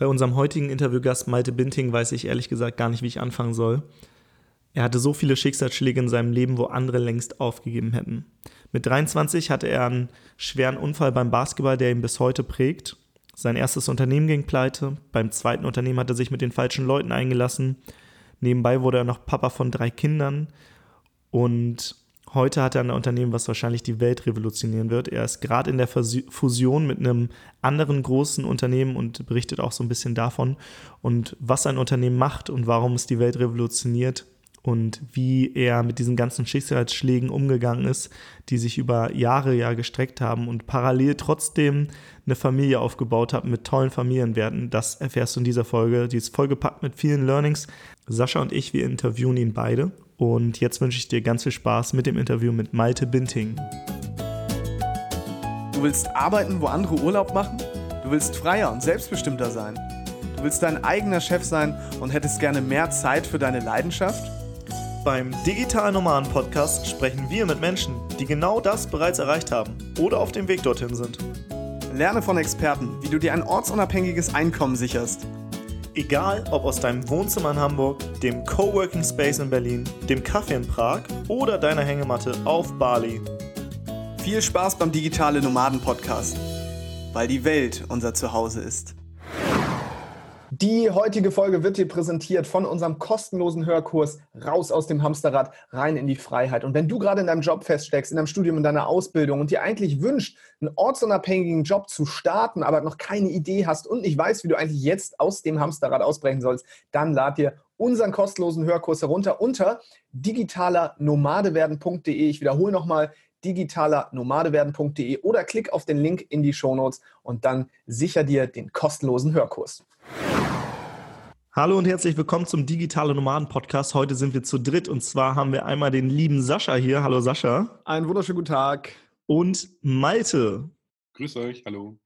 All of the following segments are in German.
Bei unserem heutigen Interviewgast Malte Binting weiß ich ehrlich gesagt gar nicht, wie ich anfangen soll. Er hatte so viele Schicksalsschläge in seinem Leben, wo andere längst aufgegeben hätten. Mit 23 hatte er einen schweren Unfall beim Basketball, der ihn bis heute prägt. Sein erstes Unternehmen ging pleite. Beim zweiten Unternehmen hat er sich mit den falschen Leuten eingelassen. Nebenbei wurde er noch Papa von drei Kindern. Und heute hat er ein Unternehmen, was wahrscheinlich die Welt revolutionieren wird. Er ist gerade in der Fusion mit einem anderen großen Unternehmen und berichtet auch so ein bisschen davon und was ein Unternehmen macht und warum es die Welt revolutioniert und wie er mit diesen ganzen Schicksalsschlägen umgegangen ist, die sich über Jahre ja gestreckt haben und parallel trotzdem eine Familie aufgebaut hat mit tollen Familienwerten. Das erfährst du in dieser Folge. Die ist vollgepackt mit vielen Learnings. Sascha und ich, wir interviewen ihn beide. Und jetzt wünsche ich dir ganz viel Spaß mit dem Interview mit Malte Binting. Du willst arbeiten, wo andere Urlaub machen? Du willst freier und selbstbestimmter sein? Du willst dein eigener Chef sein und hättest gerne mehr Zeit für deine Leidenschaft? Beim Digital Nomaden Podcast sprechen wir mit Menschen, die genau das bereits erreicht haben oder auf dem Weg dorthin sind. Lerne von Experten, wie du dir ein ortsunabhängiges Einkommen sicherst. Egal ob aus deinem Wohnzimmer in Hamburg, dem Coworking Space in Berlin, dem Kaffee in Prag oder deiner Hängematte auf Bali. Viel Spaß beim Digitale Nomaden Podcast, weil die Welt unser Zuhause ist. Die heutige Folge wird dir präsentiert von unserem kostenlosen Hörkurs Raus aus dem Hamsterrad, rein in die Freiheit. Und wenn du gerade in deinem Job feststeckst, in deinem Studium, in deiner Ausbildung und dir eigentlich wünscht, einen ortsunabhängigen Job zu starten, aber noch keine Idee hast und nicht weißt, wie du eigentlich jetzt aus dem Hamsterrad ausbrechen sollst, dann lad dir unseren kostenlosen Hörkurs herunter unter digitalernomadewerden.de. Ich wiederhole nochmal digitalernomadewerden.de oder klick auf den Link in die Shownotes und dann sicher dir den kostenlosen Hörkurs. Hallo und herzlich willkommen zum Digitale Nomaden Podcast. Heute sind wir zu dritt und zwar haben wir einmal den lieben Sascha hier. Hallo Sascha. Einen wunderschönen guten Tag. Und Malte. Grüß euch, hallo.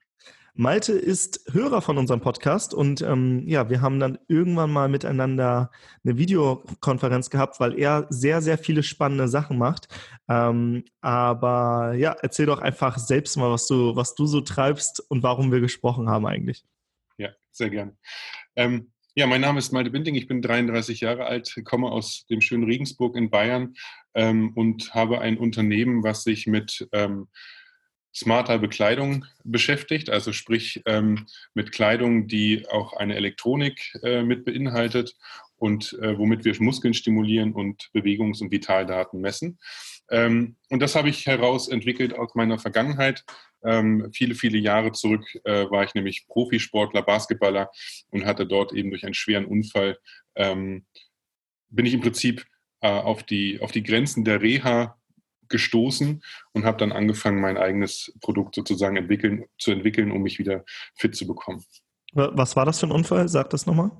Malte ist Hörer von unserem Podcast und ähm, ja, wir haben dann irgendwann mal miteinander eine Videokonferenz gehabt, weil er sehr, sehr viele spannende Sachen macht. Ähm, aber ja, erzähl doch einfach selbst mal, was du, was du so treibst und warum wir gesprochen haben eigentlich. Ja, sehr gern. Ähm, ja, mein Name ist Malte Binding, ich bin 33 Jahre alt, komme aus dem schönen Regensburg in Bayern ähm, und habe ein Unternehmen, was sich mit ähm, smarter Bekleidung beschäftigt, also sprich ähm, mit Kleidung, die auch eine Elektronik äh, mit beinhaltet und äh, womit wir Muskeln stimulieren und Bewegungs- und Vitaldaten messen. Ähm, und das habe ich herausentwickelt aus meiner Vergangenheit. Ähm, viele, viele Jahre zurück äh, war ich nämlich Profisportler, Basketballer und hatte dort eben durch einen schweren Unfall, ähm, bin ich im Prinzip äh, auf, die, auf die Grenzen der Reha gestoßen und habe dann angefangen, mein eigenes Produkt sozusagen entwickeln, zu entwickeln, um mich wieder fit zu bekommen. Was war das für ein Unfall? Sag das nochmal.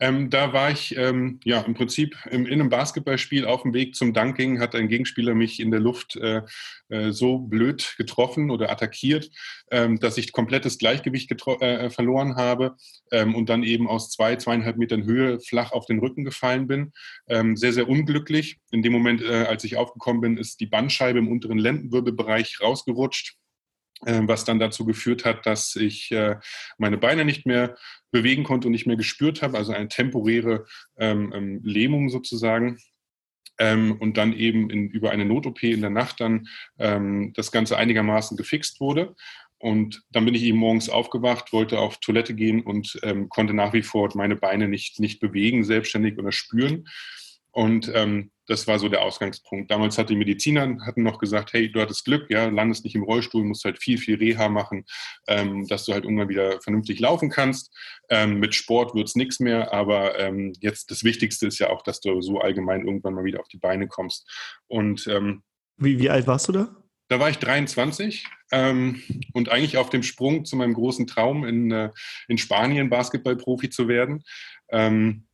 Ähm, da war ich ähm, ja im Prinzip im, in einem Basketballspiel auf dem Weg zum Dunking, hat ein Gegenspieler mich in der Luft äh, äh, so blöd getroffen oder attackiert, ähm, dass ich komplettes Gleichgewicht äh, verloren habe ähm, und dann eben aus zwei, zweieinhalb Metern Höhe flach auf den Rücken gefallen bin. Ähm, sehr, sehr unglücklich. In dem Moment, äh, als ich aufgekommen bin, ist die Bandscheibe im unteren Lendenwirbelbereich rausgerutscht äh, was dann dazu geführt hat, dass ich äh, meine Beine nicht mehr bewegen konnte und nicht mehr gespürt habe, also eine temporäre ähm, ähm Lähmung sozusagen. Ähm, und dann eben in, über eine Not-OP in der Nacht dann ähm, das Ganze einigermaßen gefixt wurde. Und dann bin ich eben morgens aufgewacht, wollte auf Toilette gehen und ähm, konnte nach wie vor meine Beine nicht, nicht bewegen, selbstständig oder spüren. Und ähm, das war so der Ausgangspunkt. Damals hat die Mediziner hatten noch gesagt, hey, du hattest Glück, ja, landest nicht im Rollstuhl, musst halt viel, viel Reha machen, ähm, dass du halt irgendwann wieder vernünftig laufen kannst. Ähm, mit Sport wird es nichts mehr, aber ähm, jetzt das Wichtigste ist ja auch, dass du so allgemein irgendwann mal wieder auf die Beine kommst. Und ähm, wie, wie alt warst du da? Da war ich 23 ähm, und eigentlich auf dem Sprung zu meinem großen Traum in, äh, in Spanien Basketballprofi zu werden. Ähm,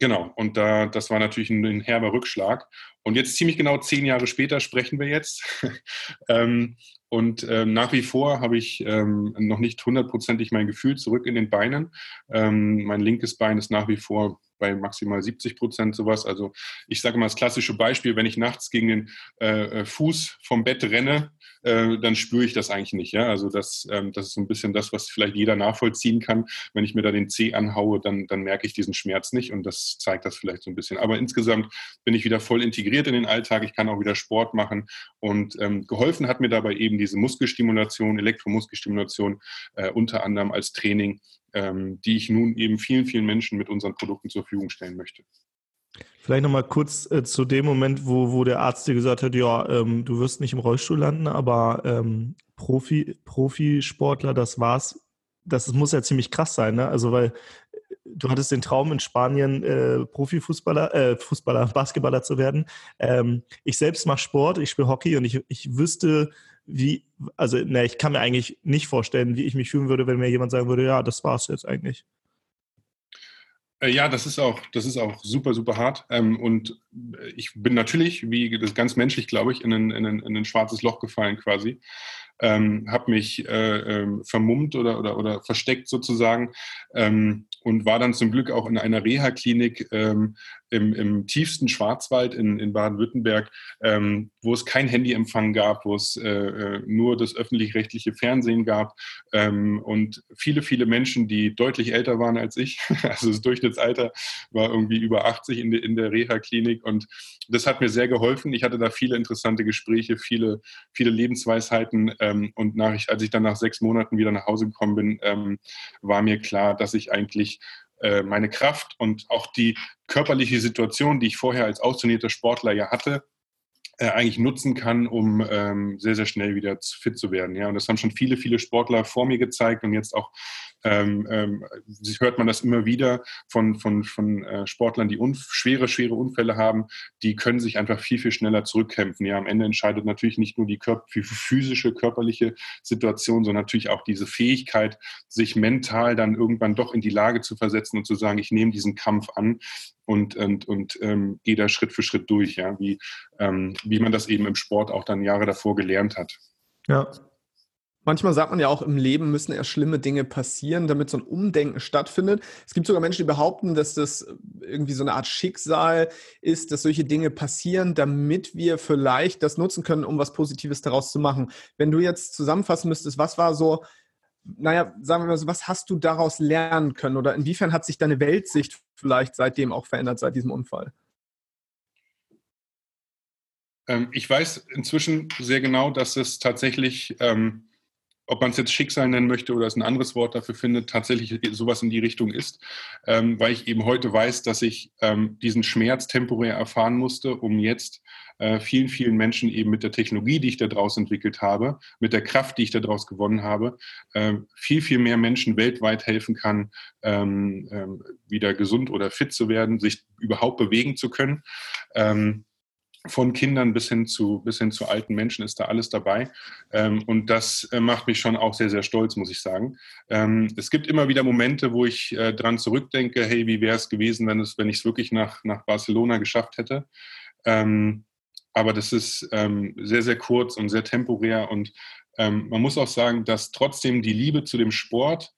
Genau, und da, das war natürlich ein, ein herber Rückschlag. Und jetzt ziemlich genau zehn Jahre später sprechen wir jetzt. ähm, und ähm, nach wie vor habe ich ähm, noch nicht hundertprozentig mein Gefühl zurück in den Beinen. Ähm, mein linkes Bein ist nach wie vor bei maximal 70 Prozent sowas. Also ich sage mal das klassische Beispiel, wenn ich nachts gegen den äh, äh, Fuß vom Bett renne, äh, dann spüre ich das eigentlich nicht. Ja? Also das, ähm, das ist so ein bisschen das, was vielleicht jeder nachvollziehen kann. Wenn ich mir da den Zeh anhaue, dann, dann merke ich diesen Schmerz nicht und das zeigt das vielleicht so ein bisschen. Aber insgesamt bin ich wieder voll integriert in den Alltag. Ich kann auch wieder Sport machen und ähm, geholfen hat mir dabei eben diese Muskelstimulation, Elektromuskelstimulation, äh, unter anderem als Training ähm, die ich nun eben vielen, vielen Menschen mit unseren Produkten zur Verfügung stellen möchte. Vielleicht nochmal kurz äh, zu dem Moment, wo, wo der Arzt dir gesagt hat, ja, ähm, du wirst nicht im Rollstuhl landen, aber ähm, Profi, Profisportler, das war's. Das muss ja ziemlich krass sein, ne? Also weil äh, du hattest den Traum in Spanien äh, Profifußballer, äh, Fußballer, Basketballer zu werden. Ähm, ich selbst mache Sport, ich spiele Hockey und ich, ich wüsste, wie, also, ne, ich kann mir eigentlich nicht vorstellen, wie ich mich fühlen würde, wenn mir jemand sagen würde, ja, das war's jetzt eigentlich. Äh, ja, das ist auch, das ist auch super, super hart. Ähm, und ich bin natürlich, wie das ganz menschlich, glaube ich, in ein, in, ein, in ein schwarzes Loch gefallen quasi. Ähm, habe mich äh, ähm, vermummt oder, oder, oder versteckt sozusagen ähm, und war dann zum Glück auch in einer Reha-Klinik ähm, im, im, tiefsten Schwarzwald in, in Baden-Württemberg, ähm, wo es kein Handyempfang gab, wo es äh, äh, nur das öffentlich-rechtliche Fernsehen gab ähm, und viele, viele Menschen, die deutlich älter waren als ich. Also das Durchschnittsalter war irgendwie über 80 in, de, in der Reha-Klinik und das hat mir sehr geholfen. Ich hatte da viele interessante Gespräche, viele, viele Lebensweisheiten ähm, und nach, als ich dann nach sechs Monaten wieder nach Hause gekommen bin, ähm, war mir klar, dass ich eigentlich meine Kraft und auch die körperliche Situation, die ich vorher als austrainierter Sportler ja hatte, äh, eigentlich nutzen kann, um ähm, sehr, sehr schnell wieder fit zu werden. Ja, und das haben schon viele, viele Sportler vor mir gezeigt und jetzt auch ähm, ähm, hört man das immer wieder von, von, von äh, Sportlern, die schwere, schwere Unfälle haben, die können sich einfach viel, viel schneller zurückkämpfen. Ja, am Ende entscheidet natürlich nicht nur die Körper, physische, körperliche Situation, sondern natürlich auch diese Fähigkeit, sich mental dann irgendwann doch in die Lage zu versetzen und zu sagen, ich nehme diesen Kampf an und, und, und ähm, gehe da Schritt für Schritt durch, ja, wie, ähm, wie man das eben im Sport auch dann Jahre davor gelernt hat. Ja, Manchmal sagt man ja auch, im Leben müssen erst schlimme Dinge passieren, damit so ein Umdenken stattfindet. Es gibt sogar Menschen, die behaupten, dass das irgendwie so eine Art Schicksal ist, dass solche Dinge passieren, damit wir vielleicht das nutzen können, um was Positives daraus zu machen. Wenn du jetzt zusammenfassen müsstest, was war so, naja, sagen wir mal so, was hast du daraus lernen können oder inwiefern hat sich deine Weltsicht vielleicht seitdem auch verändert, seit diesem Unfall? Ähm, ich weiß inzwischen sehr genau, dass es tatsächlich ähm, ob man es jetzt Schicksal nennen möchte oder es ein anderes Wort dafür findet, tatsächlich sowas in die Richtung ist, ähm, weil ich eben heute weiß, dass ich ähm, diesen Schmerz temporär erfahren musste, um jetzt äh, vielen, vielen Menschen eben mit der Technologie, die ich daraus entwickelt habe, mit der Kraft, die ich daraus gewonnen habe, äh, viel, viel mehr Menschen weltweit helfen kann, ähm, ähm wieder gesund oder fit zu werden, sich überhaupt bewegen zu können. Ähm, von Kindern bis hin zu, bis hin zu alten Menschen ist da alles dabei. Ähm, und das äh, macht mich schon auch sehr, sehr stolz, muss ich sagen. Ähm, es gibt immer wieder Momente, wo ich äh, dran zurückdenke, hey, wie wäre es gewesen, wenn, es, wenn ich es wirklich nach, nach Barcelona geschafft hätte. Ähm, aber das ist ähm, sehr, sehr kurz und sehr temporär. Und ähm, man muss auch sagen, dass trotzdem die Liebe zu dem Sport,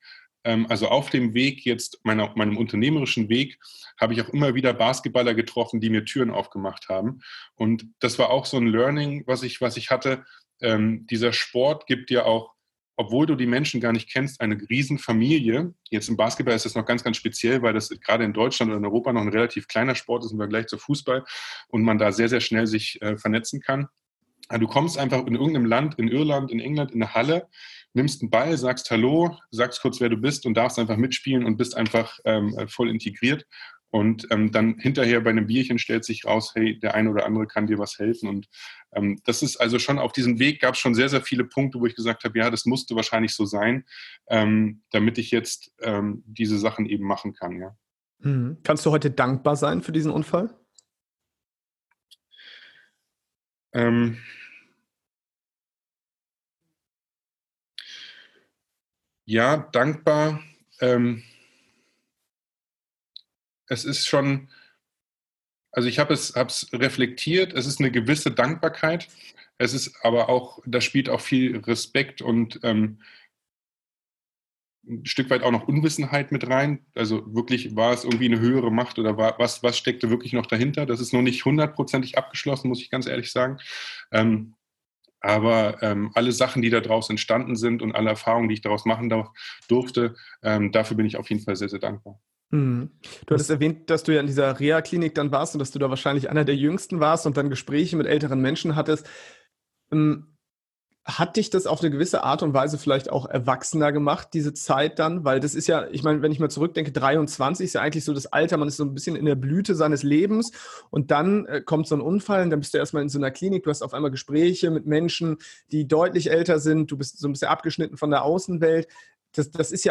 also auf dem Weg jetzt, meiner, meinem unternehmerischen Weg, habe ich auch immer wieder Basketballer getroffen, die mir Türen aufgemacht haben. Und das war auch so ein Learning, was ich, was ich hatte. Ähm, dieser Sport gibt dir auch, obwohl du die Menschen gar nicht kennst, eine Riesenfamilie. Jetzt im Basketball ist das noch ganz, ganz speziell, weil das gerade in Deutschland oder in Europa noch ein relativ kleiner Sport ist im Vergleich zu Fußball und man da sehr, sehr schnell sich äh, vernetzen kann. Du kommst einfach in irgendeinem Land, in Irland, in England, in eine Halle nimmst einen Ball, sagst Hallo, sagst kurz, wer du bist und darfst einfach mitspielen und bist einfach ähm, voll integriert. Und ähm, dann hinterher bei einem Bierchen stellt sich raus, hey, der eine oder andere kann dir was helfen. Und ähm, das ist also schon auf diesem Weg gab es schon sehr, sehr viele Punkte, wo ich gesagt habe, ja, das musste wahrscheinlich so sein, ähm, damit ich jetzt ähm, diese Sachen eben machen kann. Ja. Mhm. Kannst du heute dankbar sein für diesen Unfall? Ähm, ja, dankbar. Ähm, es ist schon, Also ich habe es hab's reflektiert. Es ist eine gewisse Dankbarkeit. Es ist aber auch, da spielt auch viel Respekt und ähm, ein Stück weit auch noch Unwissenheit mit rein. Also wirklich, war es irgendwie eine höhere Macht oder war, was, was steckte wirklich noch dahinter? Das ist noch nicht hundertprozentig abgeschlossen, muss ich ganz ehrlich sagen. Ähm, aber ähm, alle Sachen, die da draus entstanden sind und alle Erfahrungen, die ich daraus machen durfte, ähm, dafür bin ich auf jeden Fall sehr, sehr dankbar. Mhm. Du hattest erwähnt, dass du ja in dieser Reha-Klinik dann warst und dass du da wahrscheinlich einer der Jüngsten warst und dann Gespräche mit älteren Menschen hattest. Ähm, hat dich das auf eine gewisse Art und Weise vielleicht auch erwachsener gemacht, diese Zeit dann? Weil das ist ja, ich meine, wenn ich mal zurückdenke, 23 ist ja eigentlich so das Alter, man ist so ein bisschen in der Blüte seines Lebens und dann äh, kommt so ein Unfall und dann bist du erstmal in so einer Klinik, du hast auf einmal Gespräche mit Menschen, die deutlich älter sind, du bist so ein bisschen abgeschnitten von der Außenwelt. Das, das ist ja auch